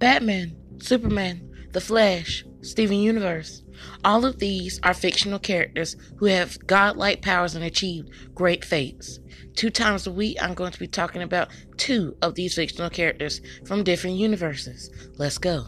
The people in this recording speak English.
Batman, Superman, The Flash, Steven Universe. All of these are fictional characters who have godlike powers and achieved great fates. Two times a week, I'm going to be talking about two of these fictional characters from different universes. Let's go.